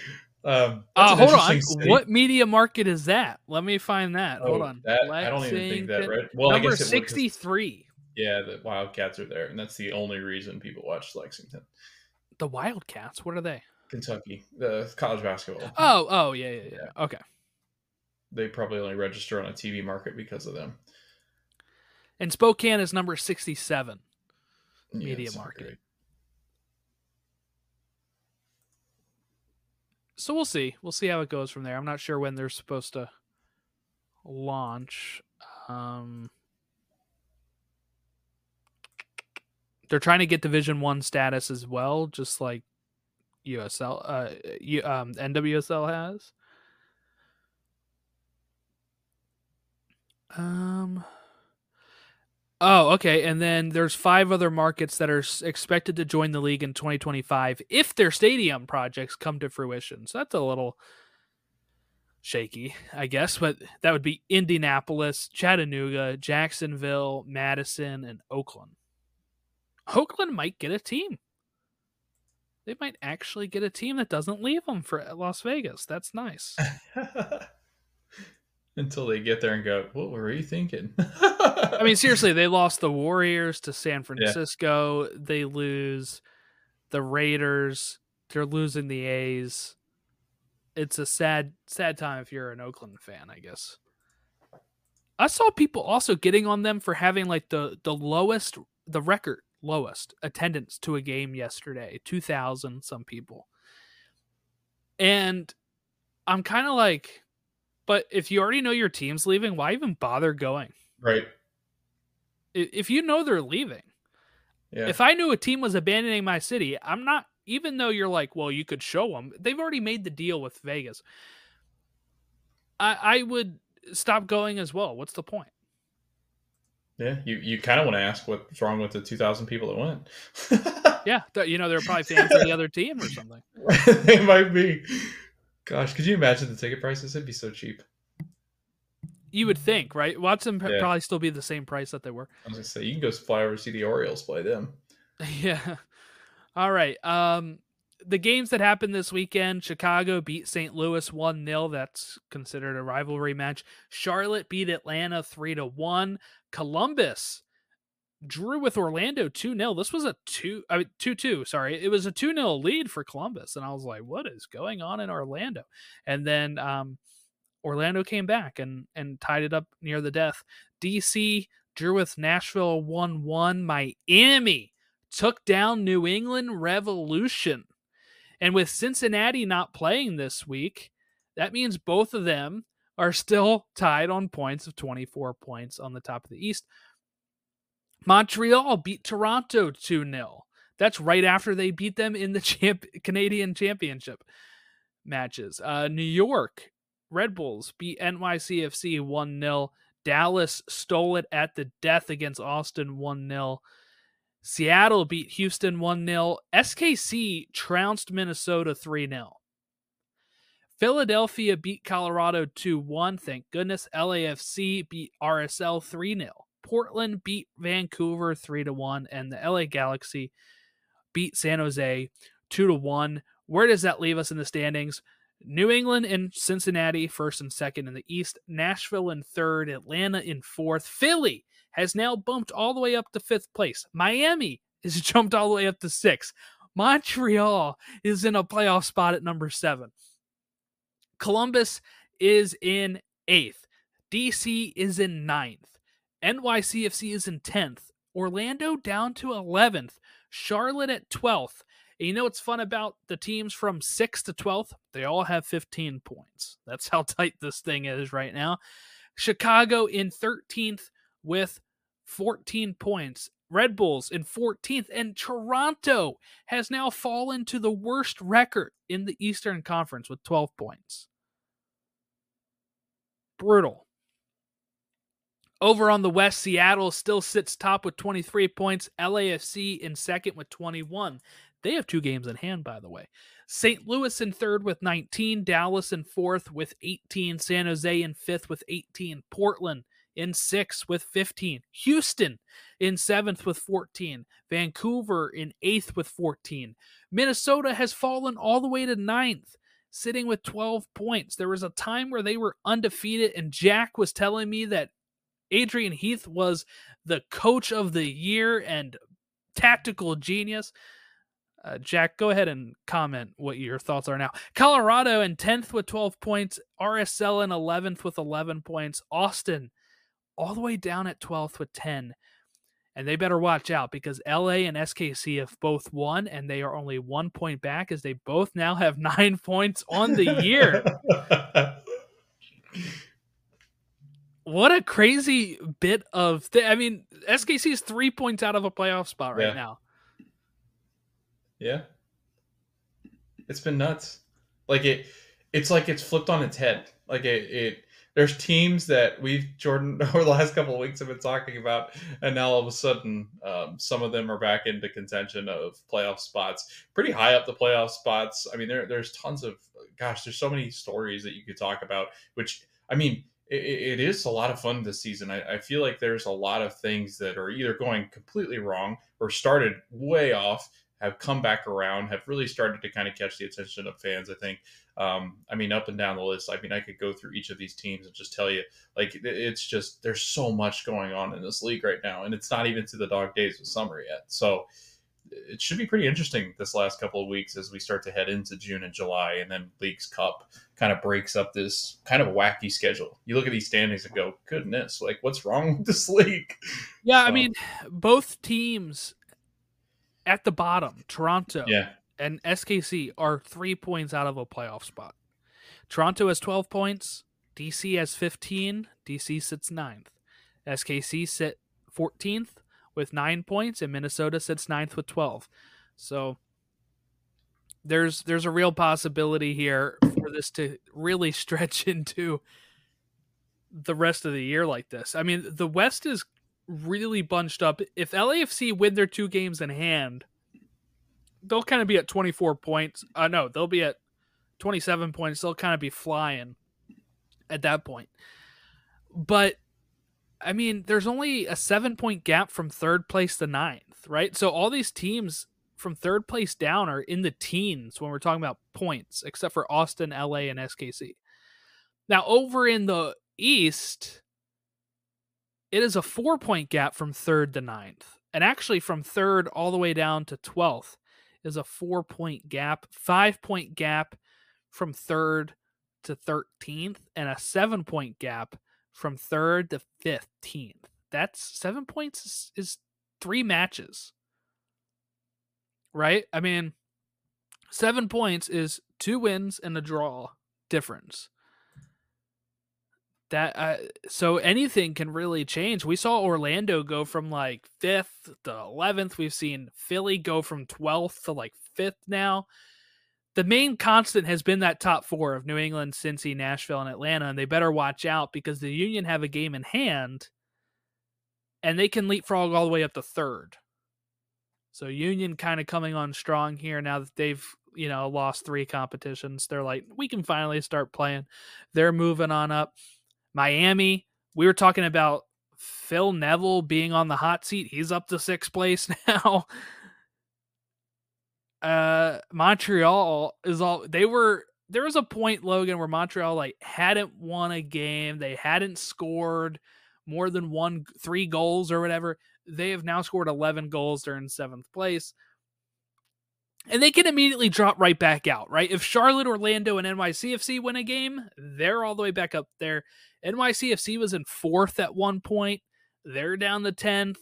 Um, Uh, hold on. city. What media market is that? Let me find that. hold Oh, on. That, I don't even think that. Right? Well, I Number guess it would 'cause- 63. Yeah, the Wildcats are there, and that's the only reason people watch Lexington, The Wildcats. What are they? Kentucky, the college basketball. Oh, oh, yeah, yeah, yeah. Okay they probably only register on a TV market because of them. And Spokane is number 67 yeah, media market. So we'll see. We'll see how it goes from there. I'm not sure when they're supposed to launch. Um, they're trying to get Division One status as well, just like USL, uh, um, NWSL has. Um. Oh, okay. And then there's five other markets that are expected to join the league in 2025 if their stadium projects come to fruition. So that's a little shaky, I guess, but that would be Indianapolis, Chattanooga, Jacksonville, Madison, and Oakland. Oakland might get a team. They might actually get a team that doesn't leave them for Las Vegas. That's nice. [laughs] Until they get there and go, what were you thinking? [laughs] I mean, seriously, they lost the Warriors to San Francisco. Yeah. They lose the Raiders. They're losing the A's. It's a sad, sad time if you're an Oakland fan, I guess. I saw people also getting on them for having like the the lowest, the record lowest attendance to a game yesterday, two thousand some people, and I'm kind of like, but if you already know your team's leaving, why even bother going? Right. If you know they're leaving. Yeah. If I knew a team was abandoning my city, I'm not even though you're like, well, you could show them. They've already made the deal with Vegas. I I would stop going as well. What's the point? Yeah, you, you kind of want to ask what's wrong with the 2,000 people that went. yeah, you know, they're probably fans of the other team or something. [laughs] they might be. Gosh, could you imagine the ticket prices? It'd be so cheap. You would think, right? Watch them yeah. probably still be the same price that they were. I was gonna say you can go fly over to see the Orioles play them. [laughs] Yeah. All right. Um, the games that happened this weekend: Chicago beat St. Louis one 0 That's considered a rivalry match. Charlotte beat Atlanta three to one. Columbus drew with Orlando 2 0. This was a 2 I mean 2 2, sorry. It was a 2 0 lead for Columbus. And I was like, what is going on in Orlando? And then um, Orlando came back and and tied it up near the death. DC drew with Nashville 1 1. Miami took down New England Revolution. And with Cincinnati not playing this week, that means both of them are still tied on points of 24 points on the top of the East. Montreal beat Toronto 2 0. That's right after they beat them in the [laughs] champ- Canadian Championship matches. Uh, New York Red Bulls beat NYCFC 1 0. Dallas stole it at the death against Austin 1 0. Seattle beat Houston 1 0. SKC trounced Minnesota 3 0. Philadelphia beat Colorado 2 1. Thank goodness. LAFC beat RSL 3 0. Portland beat Vancouver 3 to 1 and the LA Galaxy beat San Jose 2 to 1. Where does that leave us in the standings? New England and Cincinnati first and second in the East, Nashville in third, Atlanta in fourth. Philly has now bumped all the way up to fifth place. Miami is [laughs] jumped all the way up to sixth. Montreal is in a playoff spot at number seven. Columbus is in eighth. DC is in ninth. NYCFC is in 10th. Orlando down to 11th. Charlotte at 12th. And you know what's fun about the teams from 6th to 12th? They all have 15 points. [laughs] That's how tight this thing is right now. Chicago in 13th with 14 points. Red Bulls in 14th. And Toronto has now fallen to the worst record in the Eastern Conference with 12 points. Brutal. Over on the West, Seattle still sits top with 23 points. LAFC in second with 21. They have two games in hand, by the way. St. Louis in third with 19. Dallas in fourth with 18. San Jose in fifth with 18. Portland in sixth with 15. Houston in seventh with 14. Vancouver in eighth with 14. Minnesota has fallen all the way to ninth sitting with 12 points. There was a time where they were undefeated, and Jack was telling me that Adrian Heath was the coach of the year and tactical genius. Uh, Jack, go ahead and comment what your thoughts are now. Colorado in 10th with 12 points, RSL in 11th with 11 points, Austin all the way down at 12th with 10. And they better watch out because LA and SKC have both won and they are only one point back as they both now have [laughs] nine points on the year. [laughs] what a crazy bit of th- I mean, SKC is three points out of a playoff spot right Yeah. now. Yeah. It's been nuts. Like it it's like it's flipped on its head. Like it, it there's teams that we've Jordan [laughs] over the last couple of weeks have been talking about, and now all of a sudden, um, some of them are back into contention of playoff spots, pretty high up the playoff spots. I mean, there there's tons of gosh, there's so many stories that you could talk about. Which I mean, it, it is a lot of fun this season. I, I feel like there's a lot of things that are either going completely wrong or started way off, have come back around, have really started to kind of catch the attention of fans. I think. Um, I mean, up and down the list. I mean, I could go through each of these teams and just tell you, like, it's just there's so much going on in this league right now, and it's not even to the dog days of summer yet. So it should be pretty interesting this last couple of weeks as we start to head into June and July, and then Leagues Cup kind of breaks up this kind of wacky schedule. You look at these standings and go, goodness, like what's wrong with this [laughs] league? Yeah, I mean, both teams at the bottom, Toronto Yeah, and SKC are three points out of a playoff spot. Toronto has 12 points. DC has 15. DC sits ninth. SKC sit 14th with nine points, and Minnesota sits ninth with 12. So there's there's a real possibility here for this to really [laughs] stretch into the rest of the year like this. I mean, the West is really bunched up. If LAFC win their two games in hand, they'll kind of be at 24 points. Uh, no, they'll be at 27 points. They'll kind of be flying at that point. But I mean, there's only a seven point gap from third place to ninth, right? So all these teams from third place down are in the teens when we're talking about points, except for Austin, LA, and SKC. Now, over in the East, it is a four point gap from third to ninth. And actually, from third all the way down to 12th is a four point gap, five point gap from third to 13th, and a seven point gap from third to 15th. That's seven points is, is three matches, right? I mean, seven points is two wins and a draw difference. That uh, so anything can really change. We saw Orlando go from like fifth to eleventh. We've seen Philly go from twelfth to like fifth now. The main constant has been that top four of New England, Cincy, Nashville, and Atlanta, and they better watch out because the Union have a game in hand, and they can leapfrog all the way up to third. So Union kind of coming on strong here now that they've you know lost three competitions. They're like we can finally start playing. They're moving on up. Miami, we were talking about Phil Neville being on the hot seat. He's up to sixth place [laughs] now. Uh Montreal is all they were there was a point, Logan, where Montreal like hadn't won a game. They hadn't scored more than one three goals or whatever. They have now scored eleven goals. They're in seventh place. And they can immediately drop right back out, right? If Charlotte, Orlando, and NYCFC win a game, they're all the way back up there. NYCFC was in fourth at one point. They're down to 10th.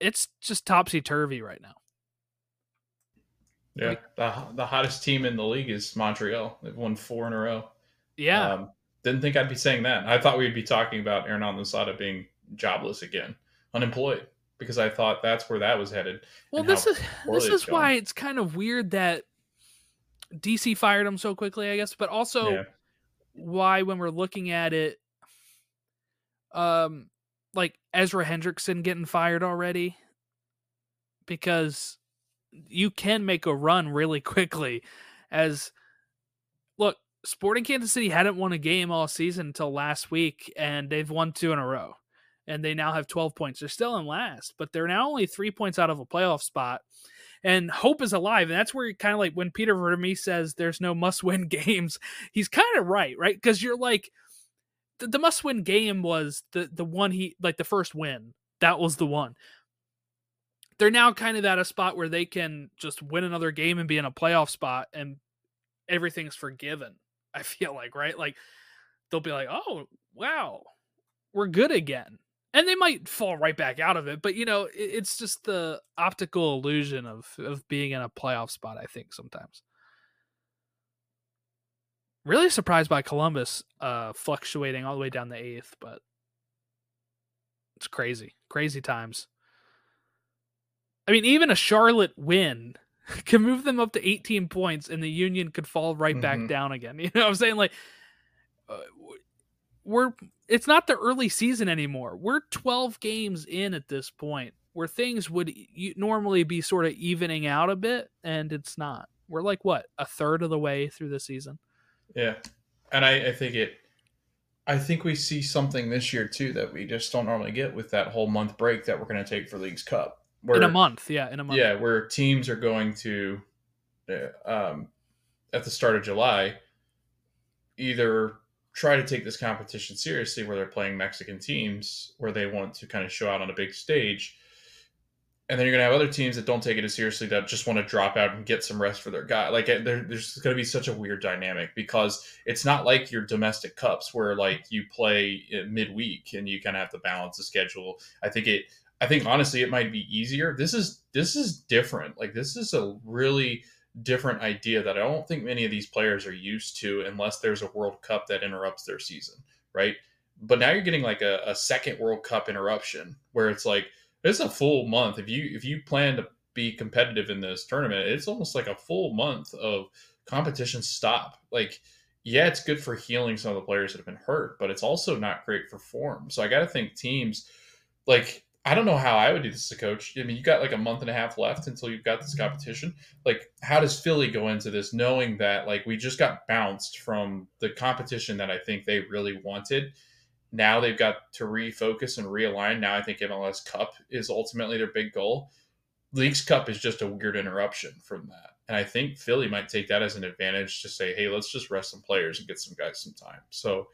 It's just topsy turvy right now. Yeah. The, the hottest team in the league is Montreal. They've won four in a row. Yeah. Um, didn't think I'd be saying that. I thought we'd be talking about Hernán Losada being jobless again, unemployed, because I thought that's where that was headed. well, this is this is why it's kind of weird that DC fired him so quickly, I guess, but also Yeah. why when we're looking at it um like Ezra Hendrickson getting fired already because you can make a run really quickly as look Sporting Kansas City hadn't won a game all season until last week and they've won two in a row and they now have 12 points. They're still in last but they're now only 3 points out of a playoff spot and hope is alive and that's where kind of like when Peter Vermes says there's no must win [laughs] games he's kind of right right? Because you're like the, the must win game was the the one he like the first win that was the one they're now kind of at a spot where they can just win another game and be in a playoff spot and everything's forgiven i [laughs] feel like right like they'll be like oh wow we're good again and they might fall right back out of it. But you know, it's just the optical illusion of of being in a playoff spot. I think sometimes. Really surprised by Columbus uh, fluctuating all the way down the eighth, but it's crazy, crazy times. I mean, even a Charlotte win [laughs] can move them up to 18 points, and the Union could fall right mm-hmm. back down again. [laughs] You know what I'm saying? Like, uh, we're it's not the early season anymore. We're 12 games in at this point, where things would normally be sort of evening out a bit, and it's not. We're like what a third of the way through the season. Yeah, and I, I think it. I think we see something this year too that we just don't normally get with that whole month break that we're going to take for Leagues Cup. Where, in a month, yeah, in a month. Yeah, where teams are going to, uh, um, at the start of July, either try to take this competition seriously, where they're playing Mexican teams, where they want to kind of show out on a big stage, and then you're gonna have other teams that don't take it as seriously that just want to drop out and get some rest for their guy. Like there, there's gonna be such a weird dynamic because it's not like your domestic cups where like you play midweek and you kind of have to balance the schedule. I think it. I think honestly, it might be easier. This is this is different. Like this is a really different idea that I don't think many of these players are used to unless there's a World Cup that interrupts their season, right? But now you're getting like a, a second World Cup interruption where it's like it's a full month. If you if you plan to be competitive in this tournament, it's almost like a full month of competition stop. Like, yeah, it's good for healing some of the players that have been hurt, but it's also not great for form. So I got to think teams like I don't know how I would do this as a coach. I mean, you got like a month and a half left until you've got this mm-hmm. competition. Like, how does Philly go into this knowing that like we just got bounced from the competition that I think they really wanted? Now they've got to refocus and realign. Now I think MLS Cup is ultimately their big goal. Leagues Cup is just a weird interruption from that. And I think Philly might take that as an advantage to say, hey, let's just rest some players and get some guys some time. So,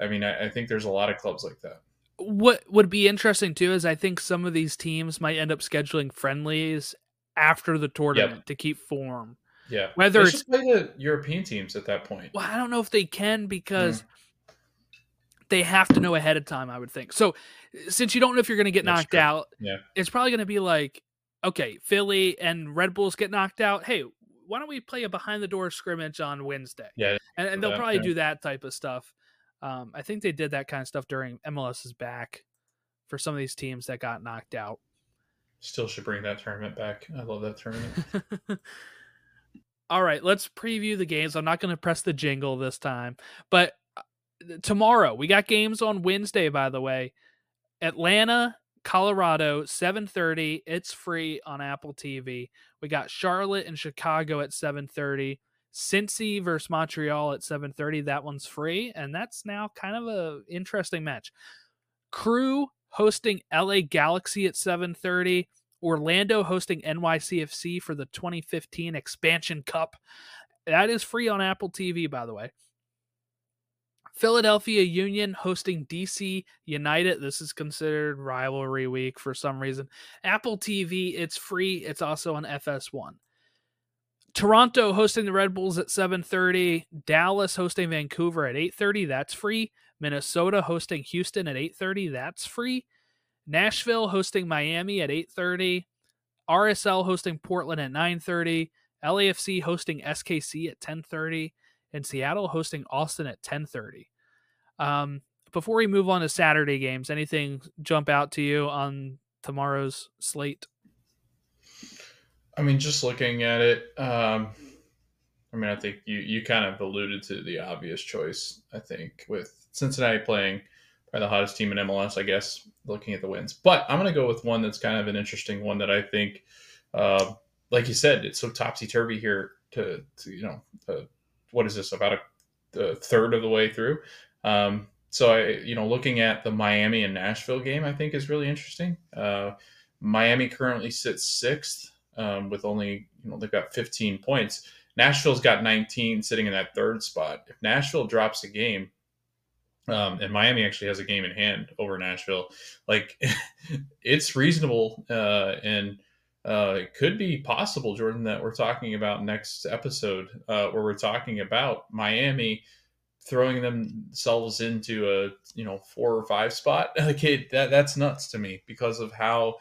I mean, I, I think there's a lot of clubs like that. What would be interesting too is I think some of these teams might end up scheduling friendlies after the tournament yep. to keep form. Yeah. Whether they it's play the European teams at that point. Well, I don't know if they can because mm they have to know ahead of time, I would think. So since you don't know if you're going to get That's knocked true. out, yeah. it's probably going to be like, okay, Philly and Red Bulls get knocked out. Hey, why don't we play a behind the door scrimmage on Wednesday? Yeah. And, and they'll probably yeah. do that type of stuff. Um, I think they did that kind of stuff during MLS's back for some of these teams that got knocked out. Still should bring that tournament back. I love that tournament. [laughs] All right, let's preview the games. I'm not going to press the jingle this time, but tomorrow. We got games on Wednesday, by the way. Atlanta, Colorado, 7:30. It's free on Apple TV. We got Charlotte and Chicago at 7:30. Cincy versus Montreal at 7:30. That one's free, and that's now kind of a interesting match. Crew hosting LA Galaxy at 7:30. Orlando hosting NYCFC for the 2015 Expansion Cup. That is free on Apple TV, by the way. Philadelphia Union hosting DC United. This is considered rivalry week for some reason. Apple TV, it's free. It's also on FS1. Toronto hosting the Red Bulls at 7:30, Dallas hosting Vancouver at 8:30, that's free. Minnesota hosting Houston at 8:30, that's free. Nashville hosting Miami at 8:30, RSL hosting Portland at 9:30, LAFC hosting SKC at 10:30, and Seattle hosting Austin at 10:30. Um, before we move on to Saturday games, anything jump out to you on tomorrow's slate? I mean, just looking at it, um, I mean, I think you you kind of alluded to the obvious choice. I think with Cincinnati playing probably the hottest team in MLS, I guess, looking at the wins. But I'm going to go with one that's kind of an interesting one that I think, uh, like you said, it's so topsy turvy here. To, to you know, uh, what is this about a, a third of the way through? Um, so I, you know, looking at the Miami and Nashville game, I think is really interesting. Uh, Miami currently sits sixth um, with only, you know, they've got 15 points. Nashville's got 19, sitting in that third spot. If Nashville drops a game, um, and Miami actually has a game in hand over Nashville, like [laughs] it's reasonable uh, and uh, it could be possible, Jordan, that we're talking about next episode, uh, where we're talking about Miami throwing themselves into a you know four or five spot. [laughs] Like it, that that's nuts to me because of how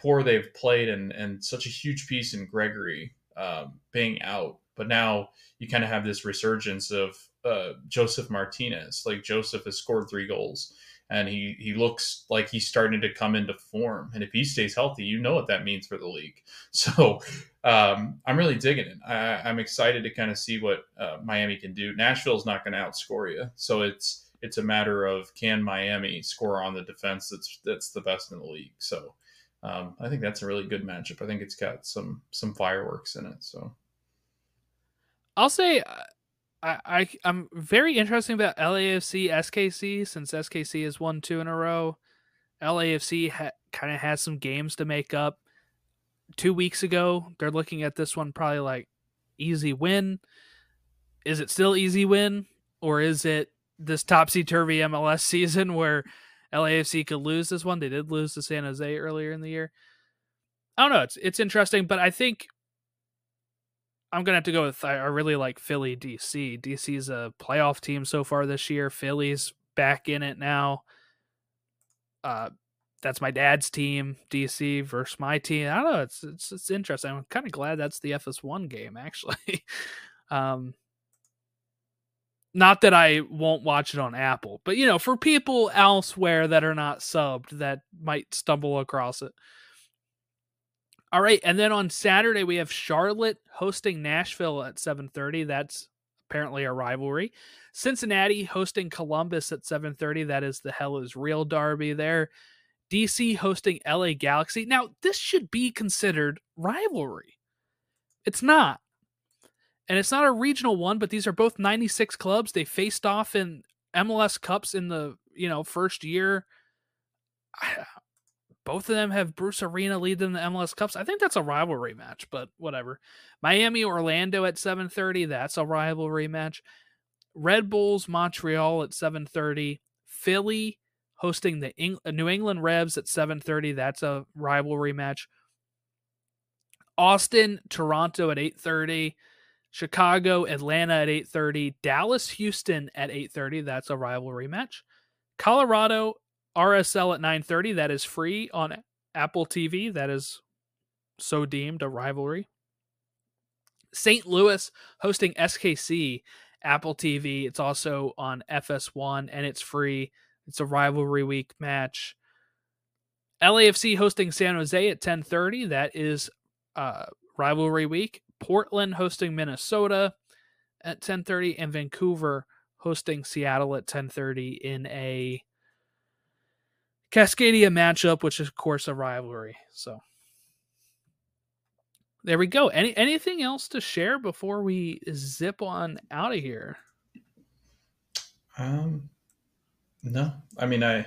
poor they've played and and such a huge piece in Gregory um, being out. But now you kind of have this resurgence of uh, Josef Martinez. Like Joseph has scored three goals and he he looks like he's starting to come into form. And if he stays healthy, you know what that means for the league. [laughs] So um, I'm really digging it. I, am excited to kind of see what uh, Miami can do. Nashville's not going to outscore you, so it's it's a matter of can Miami score on the defense that's that's the best in the league. So um, I think that's a really good matchup. I think it's got some some fireworks in it. So I'll say uh, I, I I'm very interested about LAFC SKC since SKC has won two in a row. LAFC ha- kind of has some games to make up. Two weeks ago, they're looking at this one probably like easy win. Is it still easy win, or is it this topsy turvy MLS [laughs] season where LAFC could lose this one? They did lose to San Jose earlier in the year. I don't know. It's it's interesting, but I think I'm gonna have to go with I, really like Philly DC. DC's a playoff team so far this year. Philly's back in it now. Uh that's my dad's team, DC versus my team. I don't know, it's it's it's interesting. I'm kind of glad that's the FS1 game actually. [laughs] um not that I won't watch it on Apple, but you know, for people elsewhere that are not subbed that might stumble across it. All right, and then on Saturday we have Charlotte hosting Nashville at 7:30. That's apparently a rivalry. Cincinnati hosting Columbus at 7:30. That is the hell is real derby there. DC hosting LA Galaxy. Now, this should be considered rivalry. It's not. And it's not a regional one, but these are both 96 clubs. They faced off in MLS Cups in the, you know, first year both of them have Bruce Arena lead them the MLS Cups. I think that's a rivalry match, but whatever. Miami Orlando at 7:30, that's a rivalry match. Red Bulls Montreal at 7:30. Philly hosting the Eng- uh, New England Revs at 7:30, that's a rivalry match. Austin Toronto at 8:30. Chicago Atlanta at 8:30. Dallas Houston at 8:30, that's a rivalry match. Colorado RSL at 9:30 that is free on Apple TV that is so deemed a rivalry. St. Louis hosting SKC Apple TV. It's also on FS1 and it's free. It's a rivalry week match. LAFC hosting San Jose at 10:30. That is uh, rivalry week. Portland hosting Minnesota at 10:30 and Vancouver hosting Seattle at 10:30 in a Cascadia matchup, which is of course a rivalry. So there we go. Any anything else to share before we zip on out of here? Um, no. I mean, I,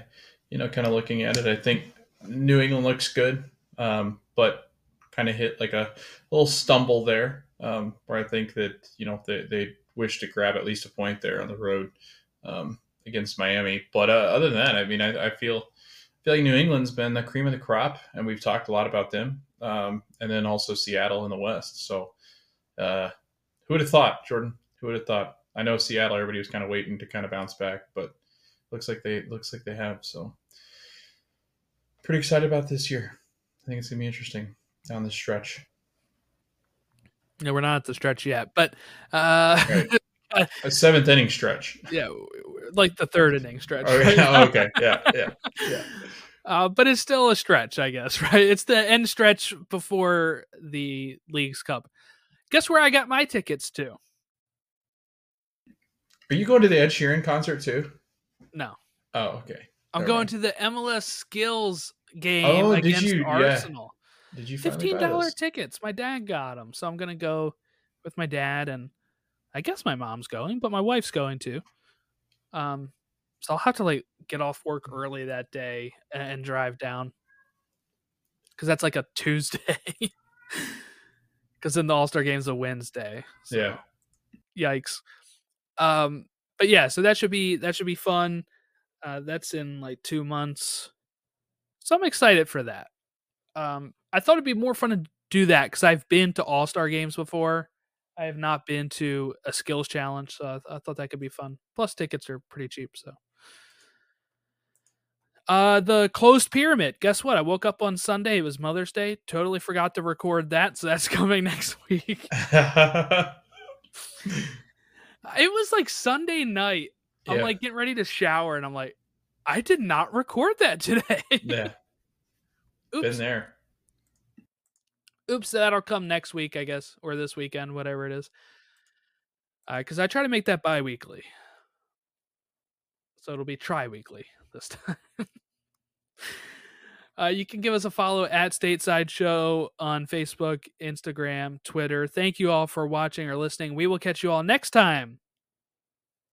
you know, kind of looking at it, I think New England looks good, um, but kind of hit like a little stumble there, um, where I think that you know they they wish to grab at least a point there on the road um, against Miami. But uh, other than that, I mean, I, I feel feel like New England's been the cream of the crop, and we've talked a lot about them. Um, and then also Seattle in the West. So, uh, who would have thought, Jordan? Who would have thought? I know Seattle. Everybody was kind of waiting to kind of bounce back, but looks like they looks like they have. So, pretty excited about this year. I think it's gonna be interesting down the stretch. No, we're not at the stretch yet, but uh, right. [laughs] a seventh inning stretch. Yeah, like the third inning stretch. Oh, right yeah. okay, yeah, yeah, yeah. [laughs] Uh, but it's still a stretch, I guess, [laughs] right? It's the end stretch before the League's Cup. Guess where I got my tickets to? Are you going to the Ed Sheeran concert too? No. Oh, okay. I'm Never going mind. to the MLS Skills game oh, against? Arsenal. Yeah. Did you fifteen dollar tickets? My dad got them, so I'm gonna go with my dad and I guess my mom's going, but my wife's going too. Um, so I'll have to like get off work early that day and drive down because that's like a Tuesday. [laughs] Because then the All Star game's a Wednesday. So, yeah. Yikes. Um, but yeah, so that should be that should be fun. Uh, that's in like two months, so I'm excited for that. Um, I thought it'd be more fun to do that because I've been to All Star games before, I have not been to a skills challenge, so I, I thought that could be fun. Plus, tickets are pretty cheap, so. Uh, the closed pyramid. Guess what? I woke up on Sunday. It was Mother's Day. Totally forgot to record that, so that's [laughs] coming next week. [laughs] it was like Sunday night. I'm Yeah. like getting ready to shower, and I'm like, I did not record that today. yeah, [laughs] been there. Oops. That'll come next week, I guess, or this weekend, whatever it is. Because I try to make that bi-weekly, so it'll be tri-weekly this [laughs] time. Uh, you can give us a follow at Stateside Show on Facebook, Instagram, Twitter. Thank you all for watching or listening. We will catch you all next time